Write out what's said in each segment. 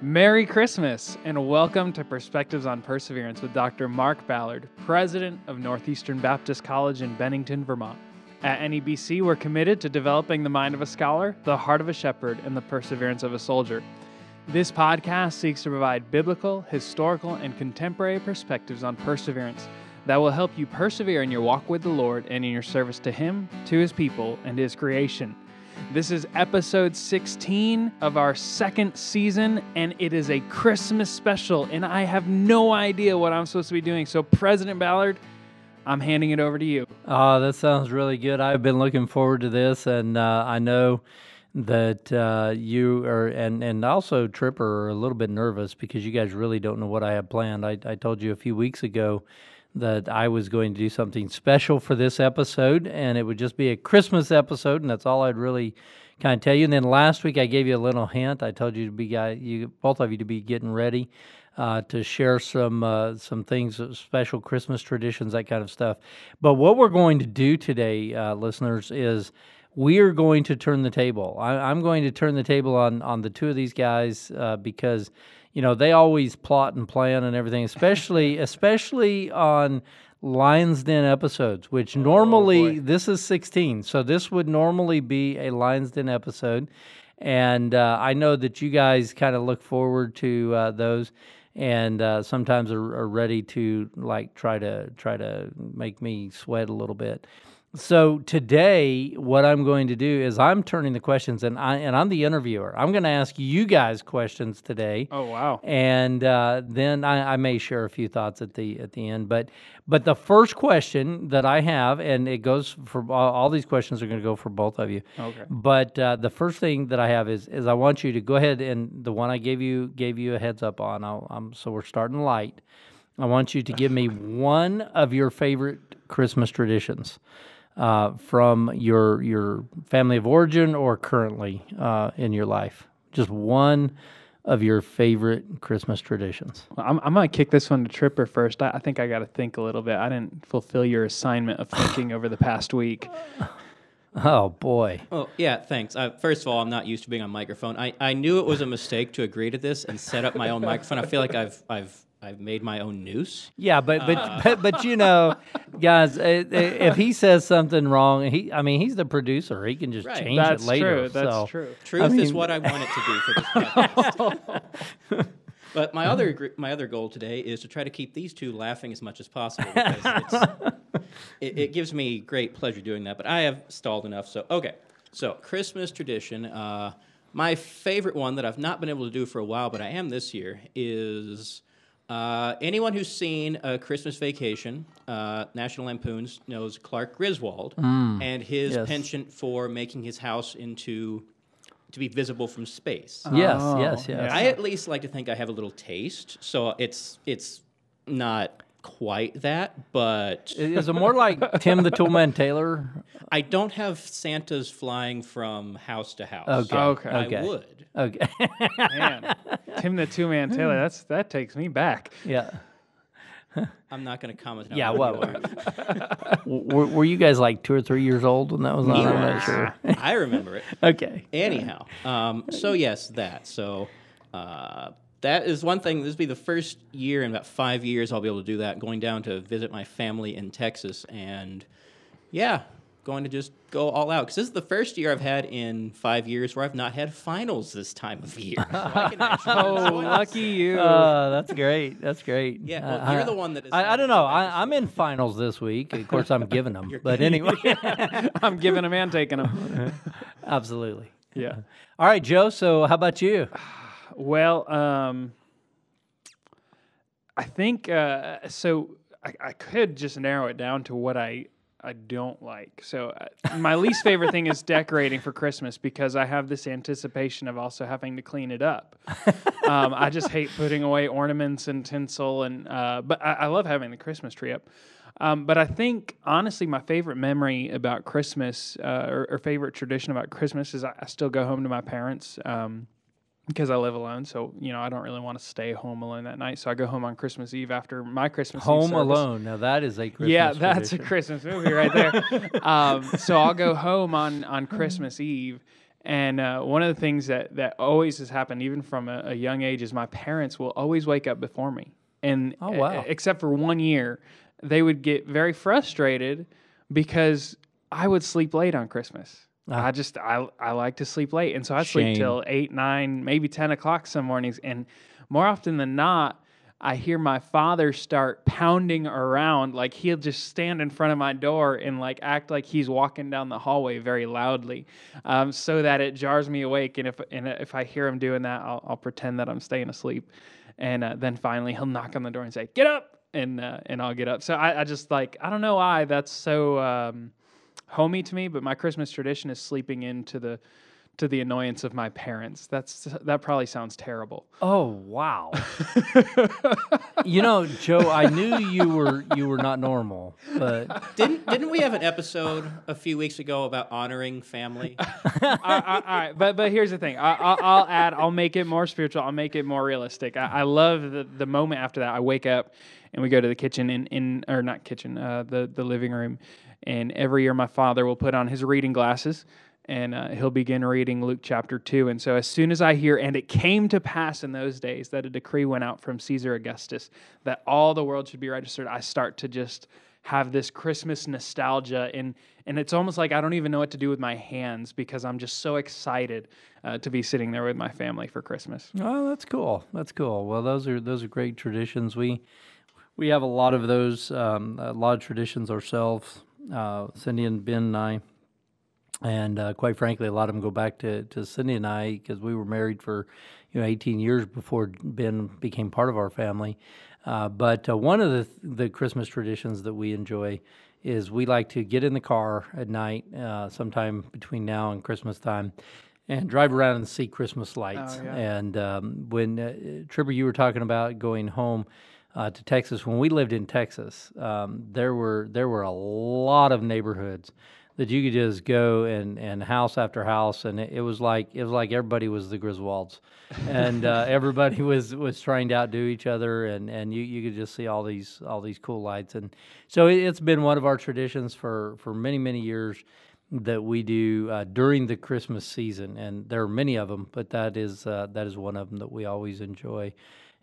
Merry Christmas and welcome to Perspectives on Perseverance with Dr. Mark Ballard, President of Northeastern Baptist College in Bennington, Vermont. At NEBC, we're committed to developing the mind of a scholar, the heart of a shepherd, and the perseverance of a soldier. This podcast seeks to provide biblical, historical, and contemporary perspectives on perseverance that will help you persevere in your walk with the Lord and in your service to Him, to His people, and His creation. This is episode 16 of our second season, and it is a Christmas special, and I have no idea what I'm supposed to be doing. So, President Ballard, I'm handing it over to you. Oh, that sounds really good. I've been looking forward to this, and uh, I know that uh, you are, and, and also Tripper are a little bit nervous because you guys really don't know what I have planned. I, I told you a few weeks ago that I was going to do something special for this episode, and it would just be a Christmas episode, and that's all I'd really kind of tell you. And then last week I gave you a little hint. I told you to be you both of you to be getting ready. Uh, to share some uh, some things, uh, special Christmas traditions, that kind of stuff. But what we're going to do today, uh, listeners, is we are going to turn the table. I, am going to turn the table on on the two of these guys uh, because you know they always plot and plan and everything, especially especially on Lions Den episodes, which oh, normally oh this is 16, so this would normally be a Lions Den episode, and uh, I know that you guys kind of look forward to uh, those, and uh, sometimes are, are, ready to like try to try to make me sweat a little bit. So today, what I'm going to do is I'm turning the questions, and I and I'm the interviewer. I'm going to ask you guys questions today. Oh wow! And uh, then I, I, may share a few thoughts at the at the end. But but the first question that I have, and it goes for all, all these questions are going to go for both of you. Okay. But uh, the first thing that I have is is I want you to go ahead and the one I gave you gave you a heads up on. I'll, I'm, so we're starting light. I want you to give me one of your favorite Christmas traditions uh, from your your family of origin or currently uh, in your life? Just one of your favorite Christmas traditions. Well, I'm, I'm gonna kick this one to Tripper first. I, I think I got to think a little bit. I didn't fulfill your assignment of thinking over the past week. Oh boy. Oh yeah, thanks. Uh, first of all, I'm not used to being on microphone. I, I knew it was a mistake to agree to this and set up my own microphone. I feel like I've I've I've made my own noose. Yeah, but but uh. but, but, you know, guys, if he says something wrong, he I mean he's the producer. He can just right. change That's it later. True. That's so. true. Truth I mean, is what I want it to be for this podcast. but my other my other goal today is to try to keep these two laughing as much as possible because it, it, gives me great pleasure doing that. But I have stalled enough. So okay, so Christmas tradition. Uh, my favorite one that I've not been able to do for a while, but I am this year, is uh, anyone who's seen a Christmas Vacation, uh, National Lampoons knows Clark Griswold mm, and his yes. penchant for making his house into to be visible from space. Yes, oh, yes, yes. I at least like to think I have a little taste, so it's it's not quite that, but is it more like Tim the Toolman Taylor? I don't have Santas flying from house to house. Okay, okay. I okay. would. Okay. Man, Tim the Toolman Taylor. That's that takes me back. Yeah. I'm not going to comment. Yeah, well, were, were you guys like two or three years old when that was on? I'm not sure. I remember it. Okay. Anyhow, um, so yes, that. So uh, that is one thing. This will be the first year in about five years I'll be able to do that. Going down to visit my family in Texas, and yeah, going to just go all out because this is the first year I've had in five years where I've not had finals this time of year. So oh, lucky you! Uh, that's great. That's great. Yeah, well, uh, you're the one that is. I, I don't know. I, am in finals this week. Of course, I'm giving them. but anyway, I'm giving them and taking them. Absolutely. Yeah. All right, Joe. So, how about you? Well, um, I think uh, so. I, I could just narrow it down to what I I don't like. So uh, my least favorite thing is decorating for Christmas because I have this anticipation of also having to clean it up. Um, I just hate putting away ornaments and tinsel, and uh, but I, I, love having the Christmas tree up. Um, but I think honestly, my favorite memory about Christmas uh, or, or, favorite tradition about Christmas is I, I, still go home to my parents. Um, because I live alone. So, you know, I don't really want to stay home alone that night. So I go home on Christmas Eve after my Christmas Home Alone. Now that is a Christmas Yeah, that's tradition. a Christmas movie right there. um, so I'll go home on, on Christmas Eve And uh, one of the things that, that always has happened, even from a, a young age, is my parents will always wake up before me. And Oh, wow. except for one year, they would get very frustrated because I would sleep late on Christmas. I just I I like to sleep late, and so I sleep till eight, nine, maybe ten o'clock some mornings. And more often than not, I hear my father start pounding around, like he'll just stand in front of my door and like act like he's walking down the hallway very loudly, um, so that it jars me awake. And if and if I hear him doing that, I'll, I'll pretend that I'm staying asleep, and uh, then finally he'll knock on the door and say, "Get up!" and uh, and I'll get up. So I, I just like I don't know why that's so. Um, homey to me, but my Christmas tradition is sleeping into the to the annoyance of my parents. That's that probably sounds terrible. Oh wow! you know, Joe, I knew you were you were not normal, but Didn't didn't we have an episode a few weeks ago about honoring family? all, right, all right, but but here's the thing. I, I'll, I'll add. I'll make it more spiritual. I'll make it more realistic. I, I love the the moment after that. I wake up and we go to the kitchen in in or not kitchen, uh, the the living room, and every year my father will put on his reading glasses. And uh, he'll begin reading Luke chapter 2. And so, as soon as I hear, and it came to pass in those days that a decree went out from Caesar Augustus that all the world should be registered, I start to just have this Christmas nostalgia, and and it's almost like I don't even know what to do with my hands because I'm just so excited uh, to be sitting there with my family for Christmas. oh, that's cool. That's cool. Well, those are those are great traditions. We we have a lot of those, um, a lot of traditions ourselves. Uh, Cindy and Ben and I, and uh, quite frankly, a lot of them go back to, to Cindy and I because we were married for you know 18 years before Ben became part of our family. Uh, but uh, one of the the Christmas traditions that we enjoy is we like to get in the car at night, uh, sometime between now and Christmas time, and drive around and see Christmas lights. Oh, yeah. And um, when uh, Tripper, you were talking about going home uh, to Texas. When we lived in Texas, um, there were there were a lot of neighborhoods that you could just go and, and house after house, and it, it was like it was like everybody was the Griswolds, and uh, everybody was was trying to outdo each other, and, and you, you could just see all these all these cool lights, and so it, it's been one of our traditions for for many many years that we do uh, during the Christmas season, and there are many of them, but that is uh, that is one of them that we always enjoy.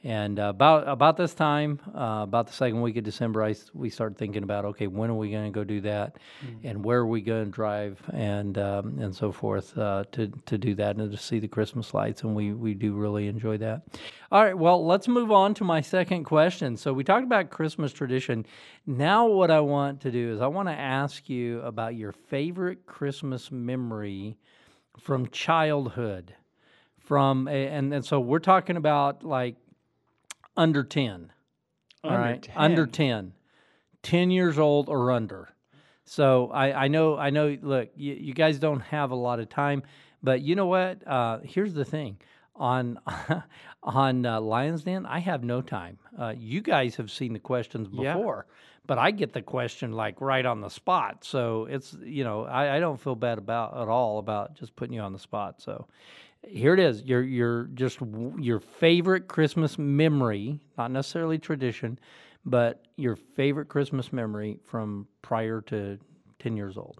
And uh, about about this time, uh, about the second week of December, I we start thinking about okay, when are we going to go do that, and where are we going to drive, and um, and so forth uh, to to do that and to see the Christmas lights, and we we do really enjoy that. All right, well, let's move on to my second question. So we talked about Christmas tradition. Now, what I want to do is I want to ask you about your favorite Christmas memory from childhood, from a, and and so we're talking about like under 10 Under right? 10. under 10 10 years old or under. So i i know i know look you, you guys don't have a lot of time but you know what? Uh here's the thing. On on uh, lions den i have no time. Uh, you guys have seen the questions Yeah. before but i get the question like right on the spot. So it's you know i, I don't feel bad about at all about just putting you on the spot. So here it is your your just your favorite christmas memory not necessarily tradition but your favorite christmas memory from prior to 10 years old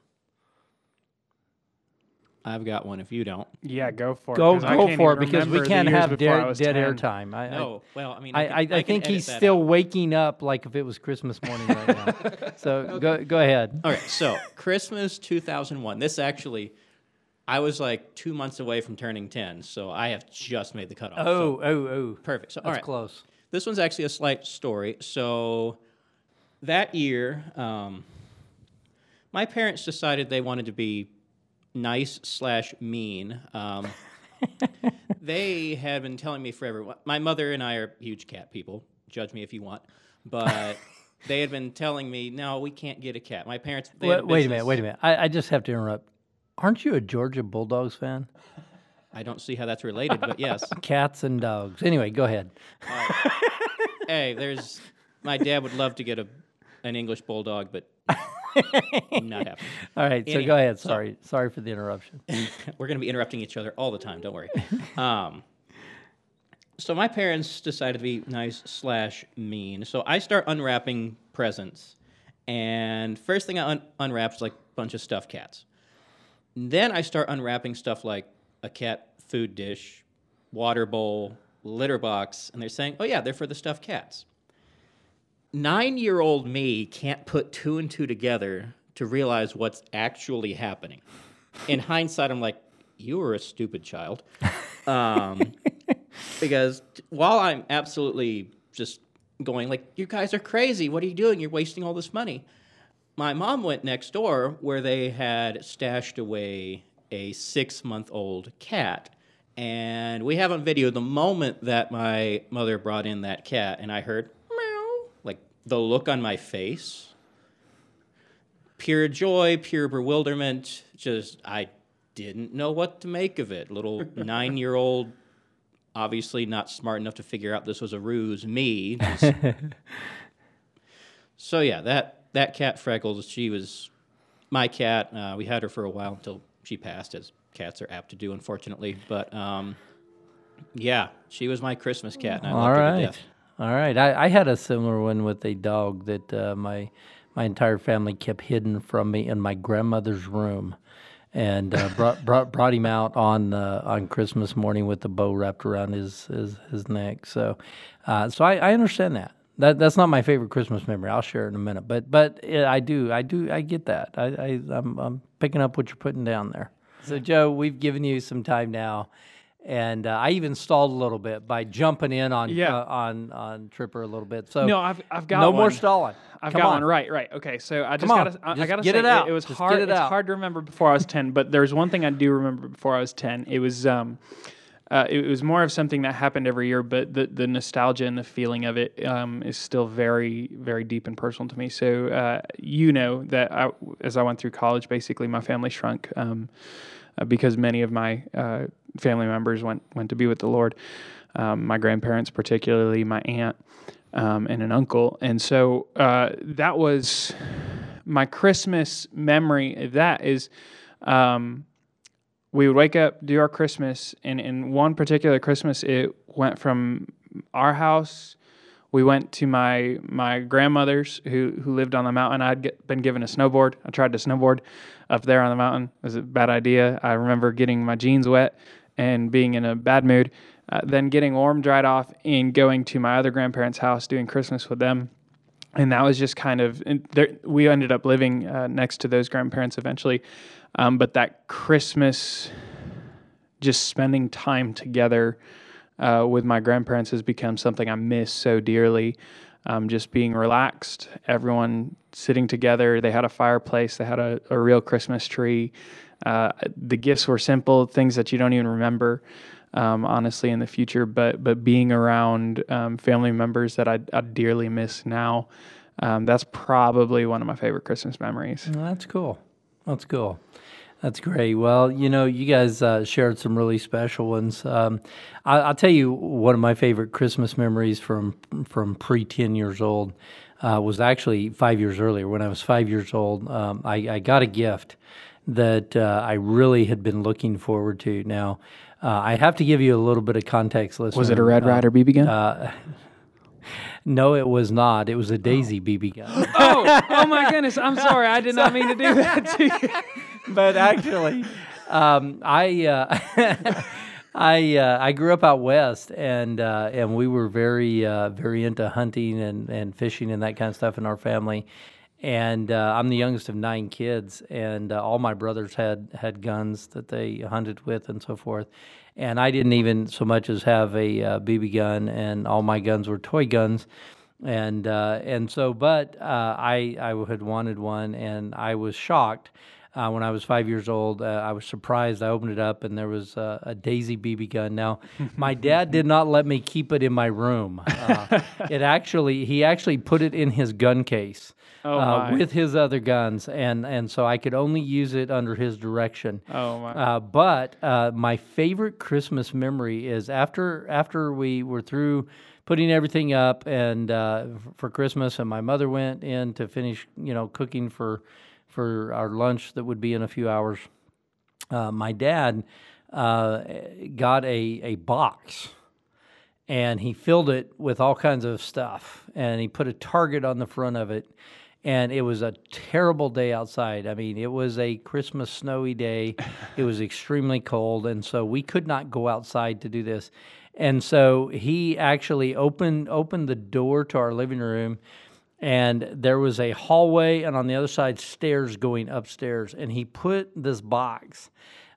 I've got one. If you don't, Yeah, go for it. go 'cause I go for it because we can't have dead, dead air time I, I- no. Well, I mean, I, can- I, I, can think he's still out. waking up like if it was Christmas morning right now. so go go ahead. All right, so Christmas 2001. This actually, I was like two months away from turning 10, so I have just made the cutoff. Oh so oh oh, perfect. So all that's right, close. this one's actually a slight story. So that year, um, my parents decided they wanted to be nice slash mean. Um, they had been telling me forever. My mother and I are huge cat people. Judge me if you want, but they had been telling me, "No, we can't get a cat." My parents. Wait, wait a minute, wait a minute. I, I just have to interrupt. Aren't you a Georgia Bulldogs fan? I don't see how that's related, but yes. Cats and dogs. Anyway, go ahead. hey, there's my dad would love to get a an English bulldog, but not happening. All right, so go ahead. so- Sorry, sorry for the interruption. We're going to be interrupting each other all the time. Don't worry. Um, so my parents decided to be nice slash mean. So I start unwrapping presents, and first thing I un- unwrap is like a bunch of stuffed cats. Then I start unwrapping stuff like a cat food dish, water bowl, litter box, and they're saying, "Oh yeah, they're for the stuffed cats." Nine-year-old me can't put two and two together to realize what's actually happening. In hindsight, I'm like, "You were a stupid child," um, because while I'm absolutely just going like, "You guys are crazy! What are you doing? You're wasting all this money." My mom went next door where they had stashed away a six month old cat. And we have on video the moment that my mother brought in that cat, and I heard meow, like the look on my face. Pure joy, pure bewilderment. Just, I didn't know what to make of it. Little nine year old, obviously not smart enough to figure out this was a ruse, me. just- so, yeah, that, that cat Freckles, she was my cat. Uh, we had her for a while until she passed, as cats are apt to do, unfortunately. But um, yeah, she was my Christmas cat, and I All loved her to right, death. all right. I, I had a similar one with a dog that uh, my my entire family kept hidden from me in my grandmother's room, and uh, brought, brought brought him out on uh, on Christmas morning with the bow wrapped around his his, his neck. So, uh, so I, I understand that. That that's not my favorite Christmas memory. I'll share it in a minute, but but uh, I do I do I get that. I, I I'm I'm picking up what you're putting down there. So Joe, we've given you some time now. And uh, I even stalled a little bit by jumping in on Yeah. uh, on on Tripper a little bit. So No, I've I've got no one. more stalling. I've Come got on. one right, right. Okay, so I just Come on, gotta, I, I just gotta get say, it out. It, was Just hard. it it's out. hard to remember before I was ten, but there's one thing I do remember before I was ten. It was, um, uh, it was more of something that happened every year, but the the nostalgia and the feeling of it um, is still very, very deep and personal to me. So uh, you know that I, as I went through college, basically my family shrunk. Um, uh, because many of my uh, family members went went to be with the Lord. Um, my grandparents, particularly my aunt um, and an uncle, and so uh, that was my Christmas memory. That is, um, we would wake up, do our Christmas, and in one particular Christmas, it went from our house. We went to my my grandmother's who who lived on the mountain. I'd get, been given a snowboard. I tried to snowboard up there on the mountain. It was a bad idea. I remember getting my jeans wet and being in a bad mood. Uh, then getting warm, dried off, and going to my other grandparents' house, doing Christmas with them and that was just kind of there, we ended up living uh, next to those grandparents eventually um, but that christmas just spending time together uh, with my grandparents has become something i miss so dearly um, just being relaxed everyone sitting together they had a fireplace they had a, a real christmas tree uh, the gifts were simple things that you don't even remember um, honestly in the future. But but being around um, family members that I, I dearly miss now, um, that's probably one of my favorite Christmas memories. That's cool. That's cool. That's great. Well, you know, you guys uh, shared some really special ones. Um, I, I'll tell you one of my favorite Christmas memories from from pre ten years old uh, was actually five years earlier. When I was five years old, um, I, I got a gift that uh, I really had been looking forward to. Now, uh, I have to give you a little bit of context. Listener. Was it a Red Ryder BB gun? Uh, no, it was not. It was a Daisy BB gun. oh, oh my goodness! I'm sorry. I did not mean to do that to you. but actually, um, I uh, I uh, I grew up out west, and uh, and we were very uh, very into hunting and, and fishing and that kind of stuff in our family. And uh, I'm the youngest of nine kids, and uh, all my brothers had had guns that they hunted with and so forth. And I didn't even so much as have a BB gun, and all my guns were toy guns and uh, and so, but uh, I I had wanted one, and I was shocked uh, when I was five years old. Uh, I was surprised. I opened it up, and there was uh, a Daisy BB gun. Now, my dad did not let me keep it in my room. Uh, it actually he actually put it in his gun case. Oh, uh, with his other guns, and and so I could only use it under his direction. Oh my! Uh, but uh, my favorite Christmas memory is after after we were through putting everything up and uh, for Christmas, and my mother went in to finish, you know, cooking for for our lunch that would be in a few hours. Uh, my dad uh, got a a box and he filled it with all kinds of stuff and he put a target on the front of it and it was a terrible day outside. I mean, it was a Christmas snowy day. it was extremely cold, and so we could not go outside to do this. And so he actually opened opened the door to our living room and there was a hallway and on the other side stairs going upstairs. And he put this box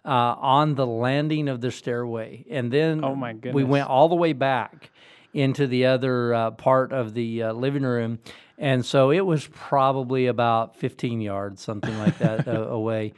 uh, on the landing of the stairway. And then Oh, my goodness. we went all the way back into the other uh, part of the uh, living room. And so it was probably about 15 yards something like that uh, away.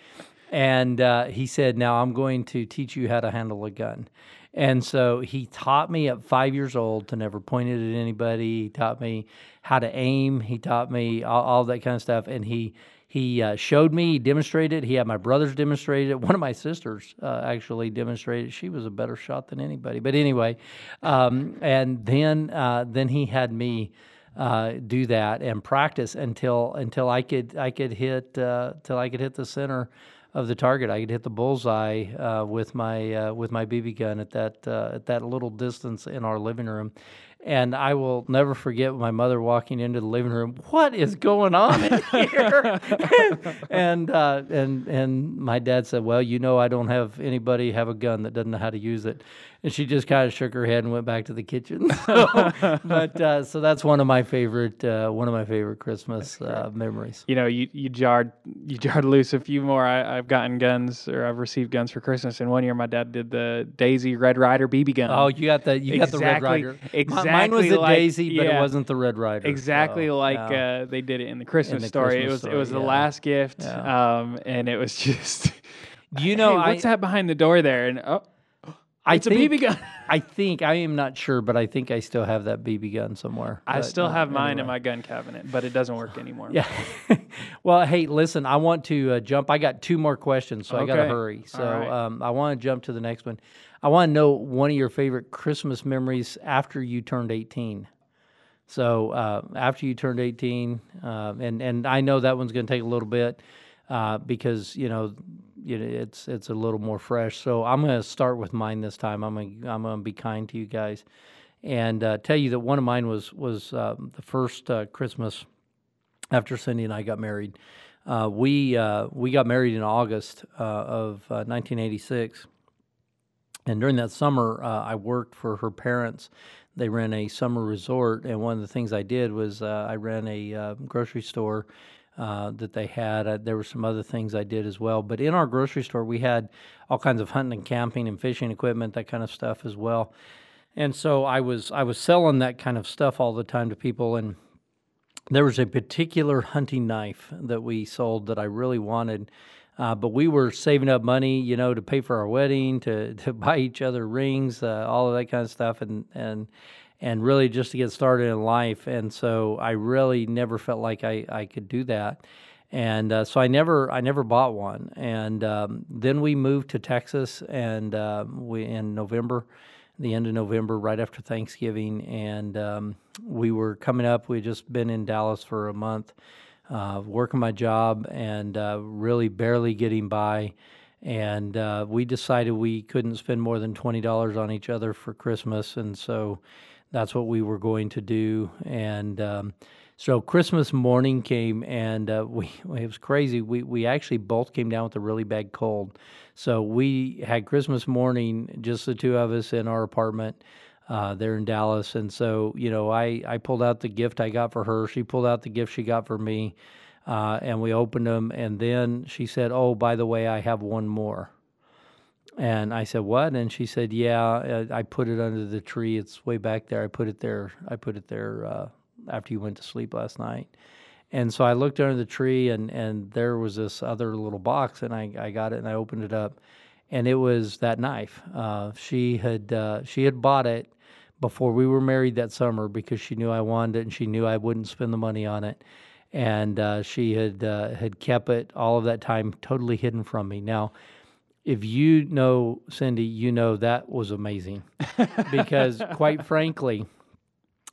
And uh, he said now i'm going to teach you how to handle a gun and so he taught me at five years old to never point it at anybody. He taught me how to aim. He taught me all, all that kind of stuff. And he he uh, showed me, he demonstrated. He had my brothers demonstrate it. One of my sisters uh, actually demonstrated. She was a better shot than anybody. But anyway, um, and then uh, then he had me uh, do that and practice until until I could I could hit uh, till I could hit the center of the target. I could hit the bullseye uh, with my uh, with my BB gun at that uh, at that little distance in our living room. And I will never forget my mother walking into the living room. What is going on in here? and uh, and and my dad said, "Well, you know, I don't have anybody have a gun that doesn't know how to use it." And she just kind of shook her head and went back to the kitchen. So, but uh, so that's one of my favorite uh, one of my favorite Christmas uh, memories. you know, you, you jarred you jarred loose a few more. I, I've gotten guns or I've received guns for Christmas. And one year, my dad did the Daisy Red Ryder BB gun. Oh, you got the you got the Red Ryder. Exactly- Ryder. Mi- Mine was the like- Daisy, but it wasn't the Red Ryder. exactly so, like yeah. uh, they did it in the Christmas the story. it Christmas was it was story, the last gift, Yeah. um, and it was just. you know, hey, what's I, that behind the door there? And oh, I it's think, a BB gun. I think I am not sure, but I think I still have that BB gun somewhere. I still uh, have mine in my gun cabinet, but it doesn't work anymore. Yeah. well, hey, listen, I want to uh, jump. I got two more questions, so I got to hurry. So right. um, I want to jump to the next one. I want to know one of your favorite Christmas memories after you turned 18. So uh, after you turned 18, uh, and and I know that one's going to take a little bit uh, because you know, it's it's a little more fresh. So I'm going to start with mine this time. I'm gonna, I'm going to be kind to you guys, and uh, tell you that one of mine was was um, the first uh, Christmas after Cindy and I got married. Uh, we uh, we got married in August uh, of uh, 1986, and during that summer, I worked for her parents. They ran a summer resort, and one of the things I did was I ran a grocery store uh, that they had. Uh, there were some other things I did as well, but in our grocery store, we had all kinds of hunting and camping and fishing equipment, that kind of stuff as well. And so I was I was selling that kind of stuff all the time to people, and there was a particular hunting knife that we sold that I really wanted. Uh, but we were saving up money, you know, to pay for our wedding, to, to buy each other rings, uh, all of that kind of stuff, and and and really just to get started in life. And so I really never felt like I, I could do that. And uh, so I never I never bought one. And um, then we moved to Texas, and uh, we in November, the end of November, right after Thanksgiving, and um, we were coming up. We had just been in Dallas for a month, uh, working my job, and uh, really barely getting by. And uh, we decided we couldn't spend more than twenty dollars on each other for Christmas, and so that's what we were going to do. And um, so Christmas morning came, and uh, we it was crazy. We we actually both came down with a really bad cold. So we had Christmas morning, just the two of us in our apartment uh, there in Dallas. And so you know, I I pulled out the gift I got for her. She pulled out the gift she got for me, uh, and we opened them. And then she said, "Oh, by the way, I have one more." And I said, "What?" And she said, "Yeah, uh, I put it under the tree. It's way back there. I put it there. I put it there uh, after you went to sleep last night." And so I looked under the tree, and and there was this other little box, and I I got it, and I opened it up, and it was that knife. Uh, she had uh, she had bought it before we were married that summer because she knew I wanted it, and she knew I wouldn't spend the money on it. And uh, she had uh, had kept it all of that time, totally hidden from me. Now, if you know Cindy, you know that was amazing because, quite frankly,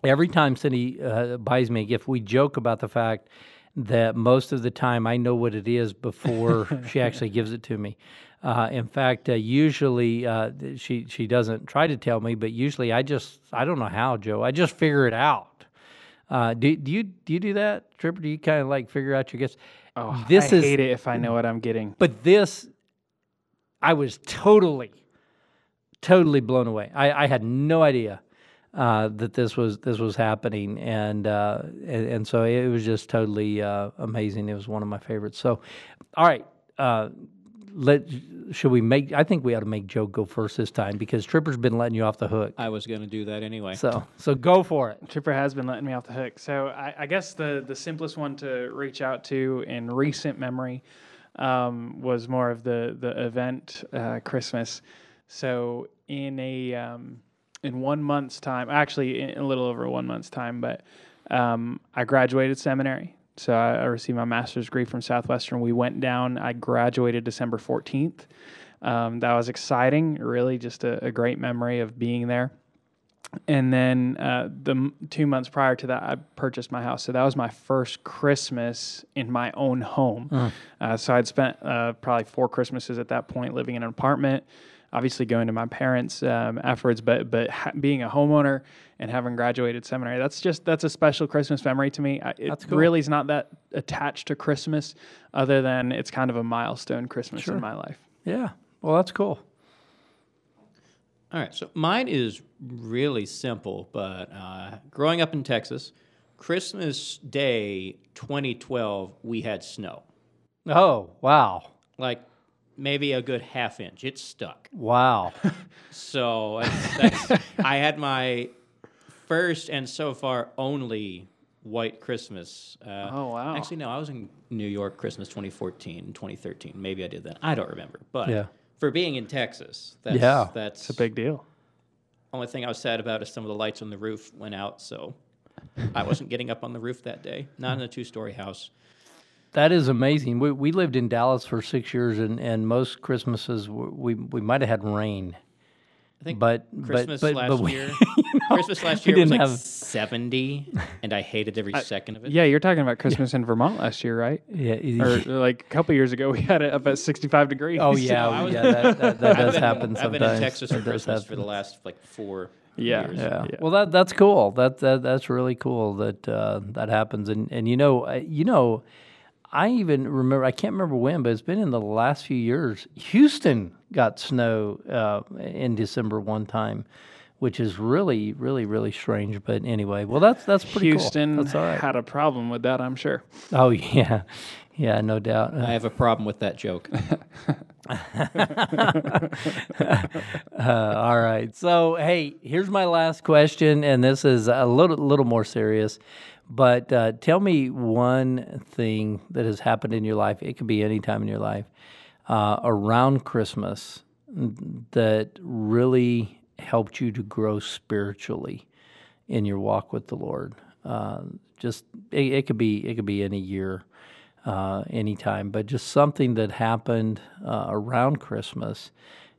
every time Cindy uh, buys me a gift, we joke about the fact that most of the time I know what it is before she actually gives it to me. Uh, in fact, uh, usually uh, she she doesn't try to tell me, but usually I just I don't know how Joe I just figure it out. Uh, do do you do you do that, Tripper? Do you kind of like figure out your gifts? Oh, This I is- hate it if I know what I'm getting. But this, I was totally, totally blown away. I, I had no idea uh, that this was this was happening, and uh, and, and so it was just totally uh, amazing. It was one of my favorites. So, all right, uh, let should we make? I think we ought to make Joe go first this time because Tripper's been letting you off the hook. I was going to do that anyway. So so go for it. Tripper has been letting me off the hook. So I, I guess the the simplest one to reach out to in recent memory um, was more of the the event uh, Christmas. So in a um, in one month's time, actually in a little over one month's time, but um, I graduated seminary. So I, I received my master's degree from Southwestern. We went down. I graduated December fourteenth. Um, that was exciting. Really, just a, a great memory of being there and then uh, the m- two months prior to that, I purchased my house. So that was my first Christmas in my own home. Uh, so I'd spent uh, probably four Christmases at that point living in an apartment. Obviously, going to my parents um, afterwards, but but ha- being a homeowner and having graduated seminary, that's just that's a special Christmas memory to me. I, it cool. really is not that attached to Christmas, other than it's kind of a milestone Christmas Sure. in my life. Yeah. Well, that's cool. All right, so mine is really simple, but uh, growing up in Texas, Christmas Day 2012, we had snow. Oh wow, Like maybe a good half inch. It stuck. wow. So that's, that's, I had my first and so far only white Christmas. Uh, Oh, wow. Actually, no, I was in New York Christmas 2014, 2013. Maybe I did that. I don't remember. But Yeah. For being in Texas, that's, Yeah. that's It's a big deal. only thing I was sad about is some of the lights on the roof went out, so I wasn't getting up on the roof that day. Not in a two-story house. That is amazing. We we lived in Dallas for six years, and, and most Christmases we we might have had rain, I think but Christmas but, but, last but we, year. Christmas last year was like have- seventy, and I hated every second of it. Yeah, you're talking about Christmas in Vermont last year, right? yeah, or like a couple years ago, we had it up at 65 degrees. oh yeah, I was- yeah, that, that, that does been- happen sometimes. I've been in Texas for Christmas for the last like four Yeah, years. Yeah. Yeah. Well, that that's cool. That that that's really cool that uh, that happens. And and you know, you know, I even remember. I can't remember when, but it's been in the last few years. Houston got snow uh, in December one time, which is really, really, really strange. But anyway, well, that's that's pretty Houston cool. That's all right. had a problem with that, I'm sure. Oh yeah, yeah, no doubt. I have a problem with that joke. Uh, all right. So, hey, here's my last question, and this is a little little more serious. But uh, tell me one thing that has happened in your life. It could be any time in your life uh, around Christmas that really helped you to grow spiritually in your walk with the Lord. Uh, just it, it could be it could be any year, uh, anytime, but just something that happened uh, around Christmas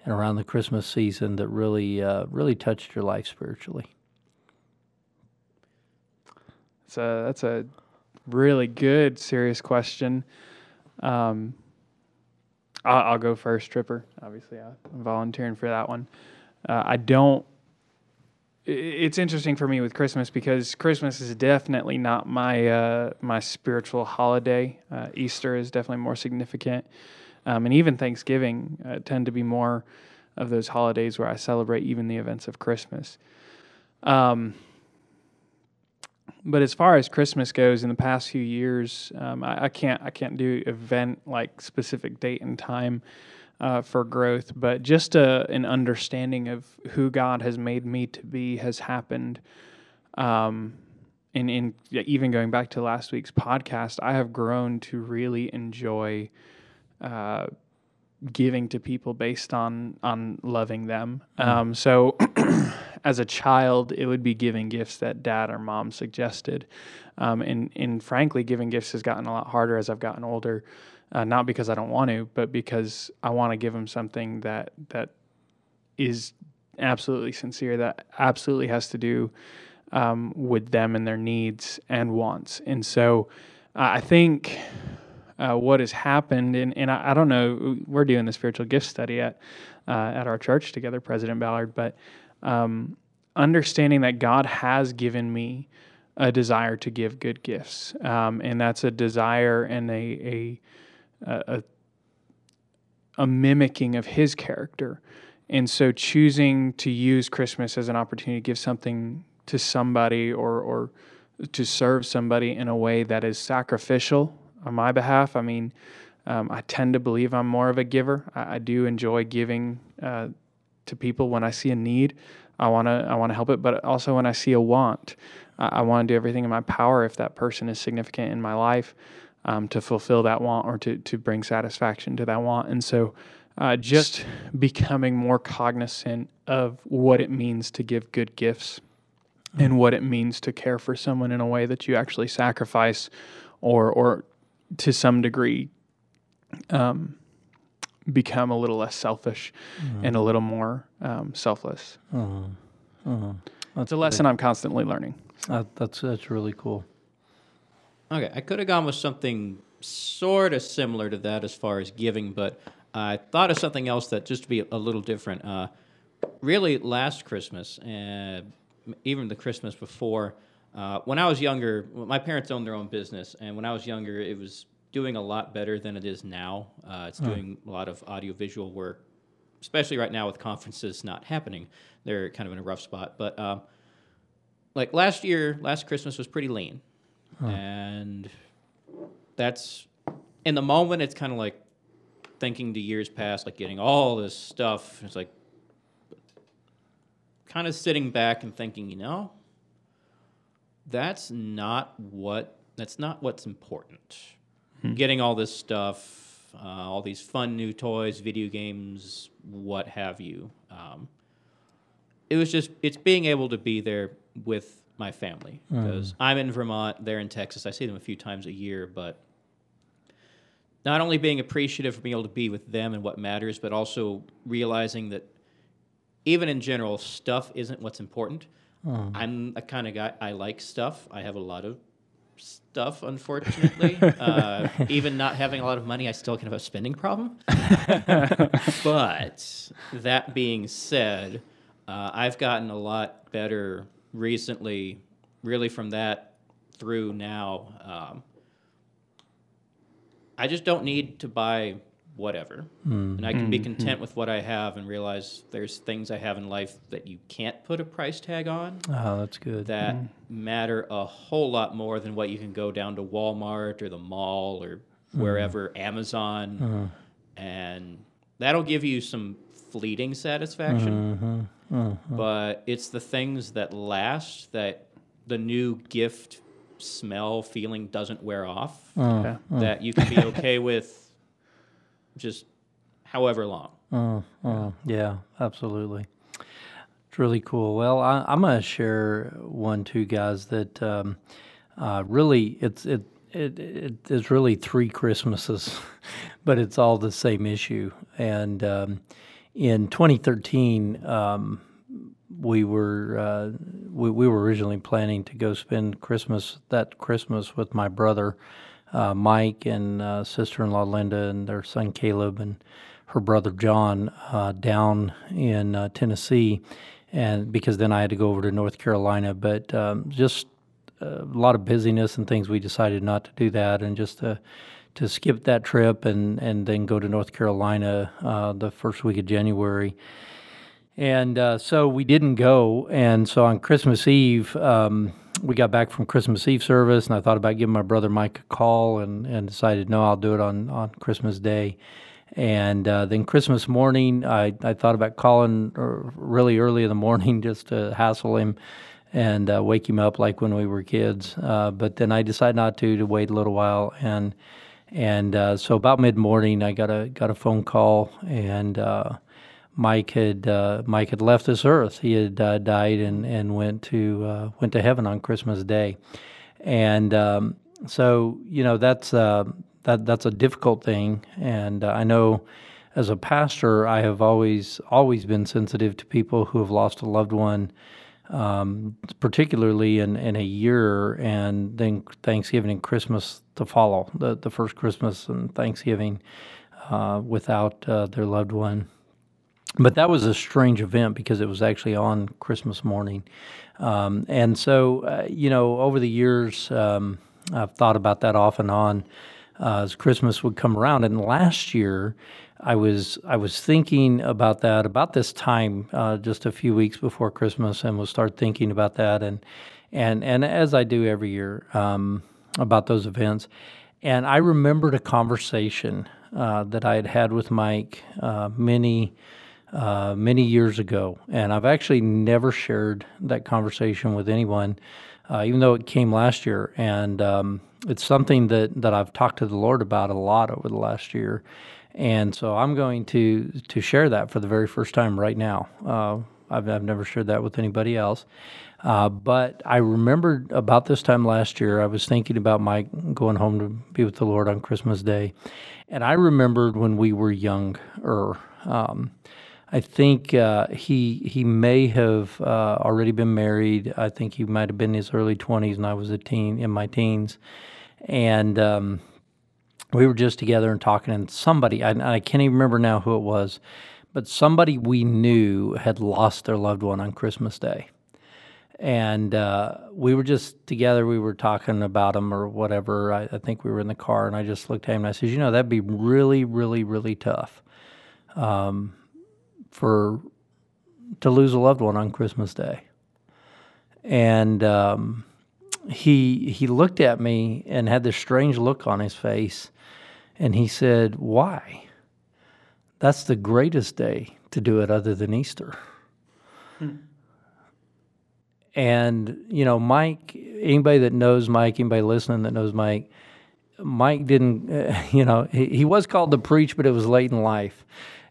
and around the Christmas season that really uh, really touched your life spiritually. It's a, that's a really good, serious question. Um, I'll, I'll go first, Tripper. Obviously, I'm volunteering for that one. Uh, I don't. It's interesting for me with Christmas because Christmas is definitely not my uh, my spiritual holiday. Uh, Easter is definitely more significant, um, and even Thanksgiving uh, tend to be more of those holidays where I celebrate even the events of Christmas. Um, but as far as Christmas goes, in the past few years, um, I, I can't I can't do event like specific date and time uh, for growth, but just a, an understanding of who God has made me to be has happened. Um, and in even going back to last week's podcast, I have grown to really enjoy uh, giving to people based on on loving them. Um, so as a child, it would be giving gifts that dad or mom suggested. Um, and, and frankly, giving gifts has gotten a lot harder as I've gotten older. Uh, not because I don't want to, but because I want to give them something that that is absolutely sincere, that absolutely has to do um, with them and their needs and wants. And so uh, I think uh, what has happened, and, and I, I don't know, we're doing the spiritual gift study at uh, at our church together, President Ballard, but um, understanding that God has given me a desire to give good gifts, um, and that's a desire and a a, a a mimicking of His character. And so, choosing to use Christmas as an opportunity to give something to somebody or or to serve somebody in a way that is sacrificial on my behalf. I mean, um, I tend to believe I'm more of a giver. I, I do enjoy giving uh, to people when I see a need. I want to I want to help it, but also when I see a want, I, I want to do everything in my power if that person is significant in my life um, to fulfill that want or to to bring satisfaction to that want. And so, uh, just becoming more cognizant of what it means to give good gifts and what it means to care for someone in a way that you actually sacrifice or or to some degree um, become a little less selfish and a little more um, selfless. It's a lesson I'm constantly learning. That, that's that's really cool. Okay, I could have gone with something sort of similar to that as far as giving, but I thought of something else that just to be a little different. Uh, really, last Christmas, uh, even the Christmas before, uh, when I was younger, my parents owned their own business, and when I was younger, it was doing a lot better than it is now. Uh, it's doing a lot of audiovisual work, especially right now with conferences not happening. They're kind of in a rough spot, but. Um, like last year, last Christmas was pretty lean, and that's in the moment. It's kind of like thinking to years past, like getting all this stuff. It's like kind of sitting back and thinking, you know, that's not what that's not what's important. Getting all this stuff, uh, all these fun new toys, video games, what have you. Um, it was just it's being able to be there with my family because I'm in Vermont, they're in Texas. I see them a few times a year, but not only being appreciative for being able to be with them and what matters, but also realizing that even in general, stuff isn't what's important. I'm a kind of guy I like stuff. I have a lot of stuff, unfortunately. uh, even not having a lot of money, I still kind of have a spending problem. but that being said, uh, I've gotten a lot better recently, really from that through now. Um, I just don't need to buy whatever. Hmm. And I can be hmm. content hmm. with what I have and realize there's things I have in life that you can't put a price tag on Oh, that's good. that matter a whole lot more than what you can go down to Walmart or the mall or wherever, Amazon. And that'll give you some fleeting satisfaction. Mm-hmm. Mm-hmm. But it's the things that last that the new gift smell feeling doesn't wear off uh, Yeah. Uh. that you can be okay with just however long. Oh, yeah, absolutely. It's really cool. Well, I, I'm going to share one too, guys. That um, uh, really, it's it, it it is really three Christmases, but it's all the same issue. And um, in 2013, um, we were uh, we, we were originally planning to go spend Christmas that Christmas with my brother uh, Mike and uh, sister-in-law Linda and their son Caleb and her brother John uh, down in uh, Tennessee, and because then I had to go over to North Carolina, but um, just a lot of busyness and things, we decided not to do that and just to to skip that trip and and then go to North Carolina uh, the first week of January. And uh, so we didn't go. And so on Christmas Eve, um, we got back from Christmas Eve service, and I thought about giving my brother Mike a call, and, and decided no, I'll do it on on Christmas Day. And uh, then Christmas morning, I, I thought about calling er, really early in the morning just to hassle him and uh, wake him up like when we were kids. Uh, but then I decided not to to wait a little while, and and uh, so about mid morning, I got a got a phone call, and uh, Mike had uh, Mike had left this earth. He had uh, died and, and went to uh, went to heaven on Christmas Day, and um, so you know that's uh, that that's a difficult thing. And uh, I know as a pastor, I have always always been sensitive to people who have lost a loved one, um, particularly in, in a year, and then Thanksgiving and Christmas to follow the the first Christmas and Thanksgiving uh, without their loved one. But that was a strange event because it was actually on Christmas morning. Um, and so, uh, you know, over the years, um, I've thought about that off and on uh, as Christmas would come around. And last year, I was I was thinking about that about this time, uh, just a few weeks before Christmas, and was start thinking about that, and and and as I do every year um, about those events. And I remembered a conversation uh, that I had had with Mike uh, many uh, many years ago, and I've actually never shared that conversation with anyone, uh, even though it came last year. And um, it's something that that I've talked to the Lord about a lot over the last year, and so I'm going to to share that for the very first time right now. Uh, I've, I've never shared that with anybody else. Uh, but I remembered about this time last year, I was thinking about Mike going home to be with the Lord on Christmas Day. And I remembered when we were younger. Um, I think uh, he he may have uh, already been married. I think he might have been in his early twenties, and I was a teen in my teens. And um, we were just together and talking, and somebody I, I can't even remember now who it was, but somebody we knew had lost their loved one on Christmas Day. And uh, we were just together. We were talking about him or whatever. I, I, think we were in the car, and I just looked at him and I said, "You know, that'd be really, really, really tough." Um, for to lose a loved one on Christmas Day. And um, he he looked at me and had this strange look on his face, and he said, "Why? That's the greatest day to do it, other than Easter." Hmm. And you know, Mike. Anybody that knows Mike, anybody listening that knows Mike, Mike didn't. Uh, you know, he, he was called to preach, but it was late in life.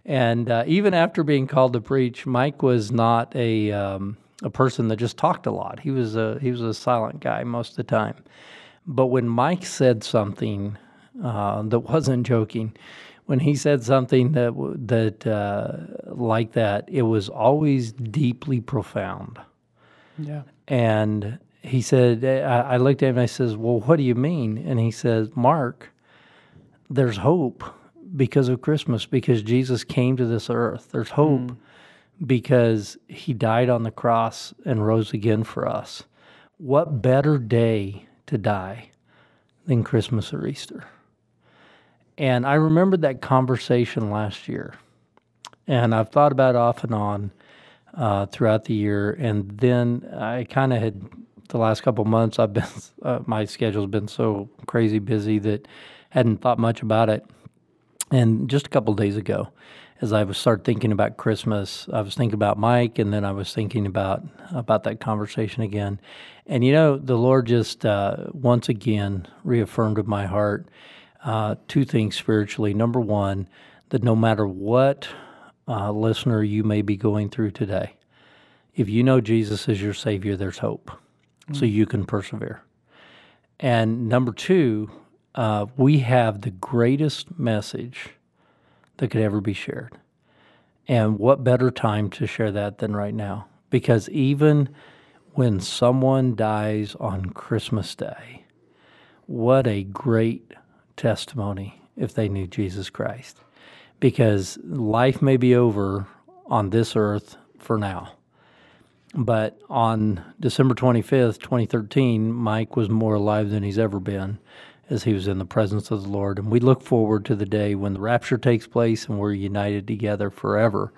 And uh, even after being called to preach, Mike was not a um, a person that just talked a lot. He was a he was a silent guy most of the time. But when Mike said something uh, that wasn't joking, when he said something that that uh, like that, it was always deeply profound. Yeah. And he said, I, I looked at him and I says, "Well, what do you mean?" And he says, "Mark, there's hope." Because of Christmas, because Jesus came to this earth. There's hope mm. because he died on the cross and rose again for us. What better day to die than Christmas or Easter? And I remembered that conversation last year. And I've thought about it off and on uh, throughout the year. And then I kind of had, the last couple months, I've been, uh, my schedule's been so crazy busy that hadn't thought much about it. And just a couple days ago, as I was start thinking about Christmas, I was thinking about Mike, and then I was thinking about about that conversation again. And you know, the Lord just uh, once again reaffirmed in my heart uh, two things spiritually. Number one, that no matter what uh, listener you may be going through today, if you know Jesus is your Savior, there's hope, mm-hmm. so mm. you can persevere. And number two, uh, we have the greatest message that could ever be shared. And what better time to share that than right now? Because even when someone dies on Christmas Day, what a great testimony if they knew Jesus Christ. Because life may be over on this earth for now. But on December 25th, 2013, Mike was more alive than he's ever been as he was in the presence of the Lord. And we look forward to the day when the rapture takes place and we're united together forever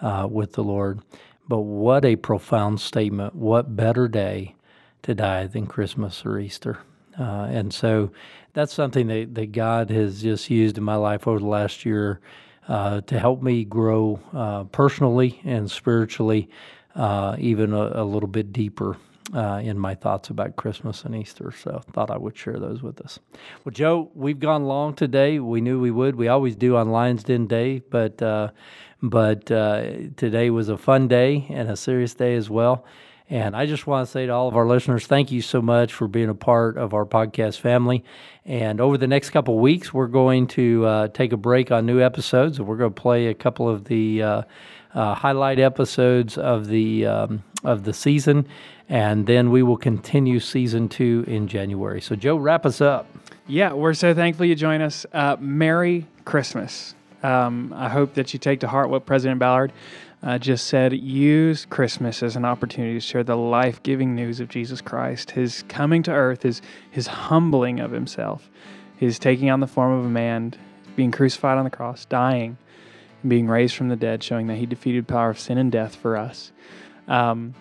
uh, with the Lord. But what a profound statement. What better day to die than Christmas or Easter? Uh, and so that's something that, that God has just used in my life over the last year uh, to help me grow uh, personally and spiritually, uh, even a, a little bit deeper uh, in my thoughts about Christmas and Easter. So thought I would share those with us. Well, Joe, we've gone long today. We knew we would. We always do on Lions Den Day, but uh, but uh, today was a fun day and a serious day as well. And I just want to say to all of our listeners, thank you so much for being a part of our podcast family. And over the next couple weeks, we're going to uh, take a break on new episodes. and We're going to play a couple of the uh, uh, highlight episodes of the um, of the season, and then we will continue season two in January. So, Joe, wrap us up. Yeah, we're so thankful you join us. Uh, Merry Christmas. Um, I hope that you take to heart what President Ballard uh, just said. Use Christmas as an opportunity to share the life giving news of Jesus Christ, his coming to earth, his, his humbling of himself, his taking on the form of a man, being crucified on the cross, dying, being raised from the dead, showing that he defeated power of sin and death for us. Um,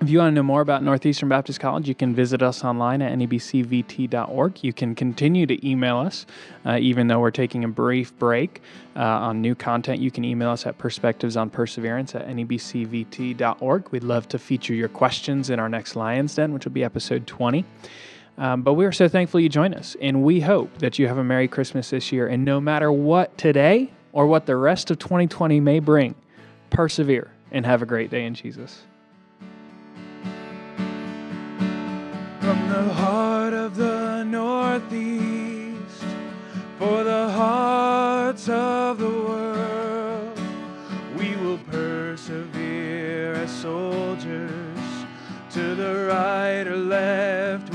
if you want to know more about Northeastern Baptist College, you can visit us online at nebcvt.org. You can continue to email us, uh, even though we're taking a brief break uh, on new content. You can email us at perspectives on perseverance at nebcvt.org. We'd love to feature your questions in our next Lions Den, which will be episode 20. Um, but we are so thankful you join us, and we hope that you have a Merry Christmas this year. And no matter what today or what the rest of 2020 may bring, persevere and have a great day in Jesus. from the heart of the Northeast for the hearts of the world. We will persevere as soldiers to the right or left.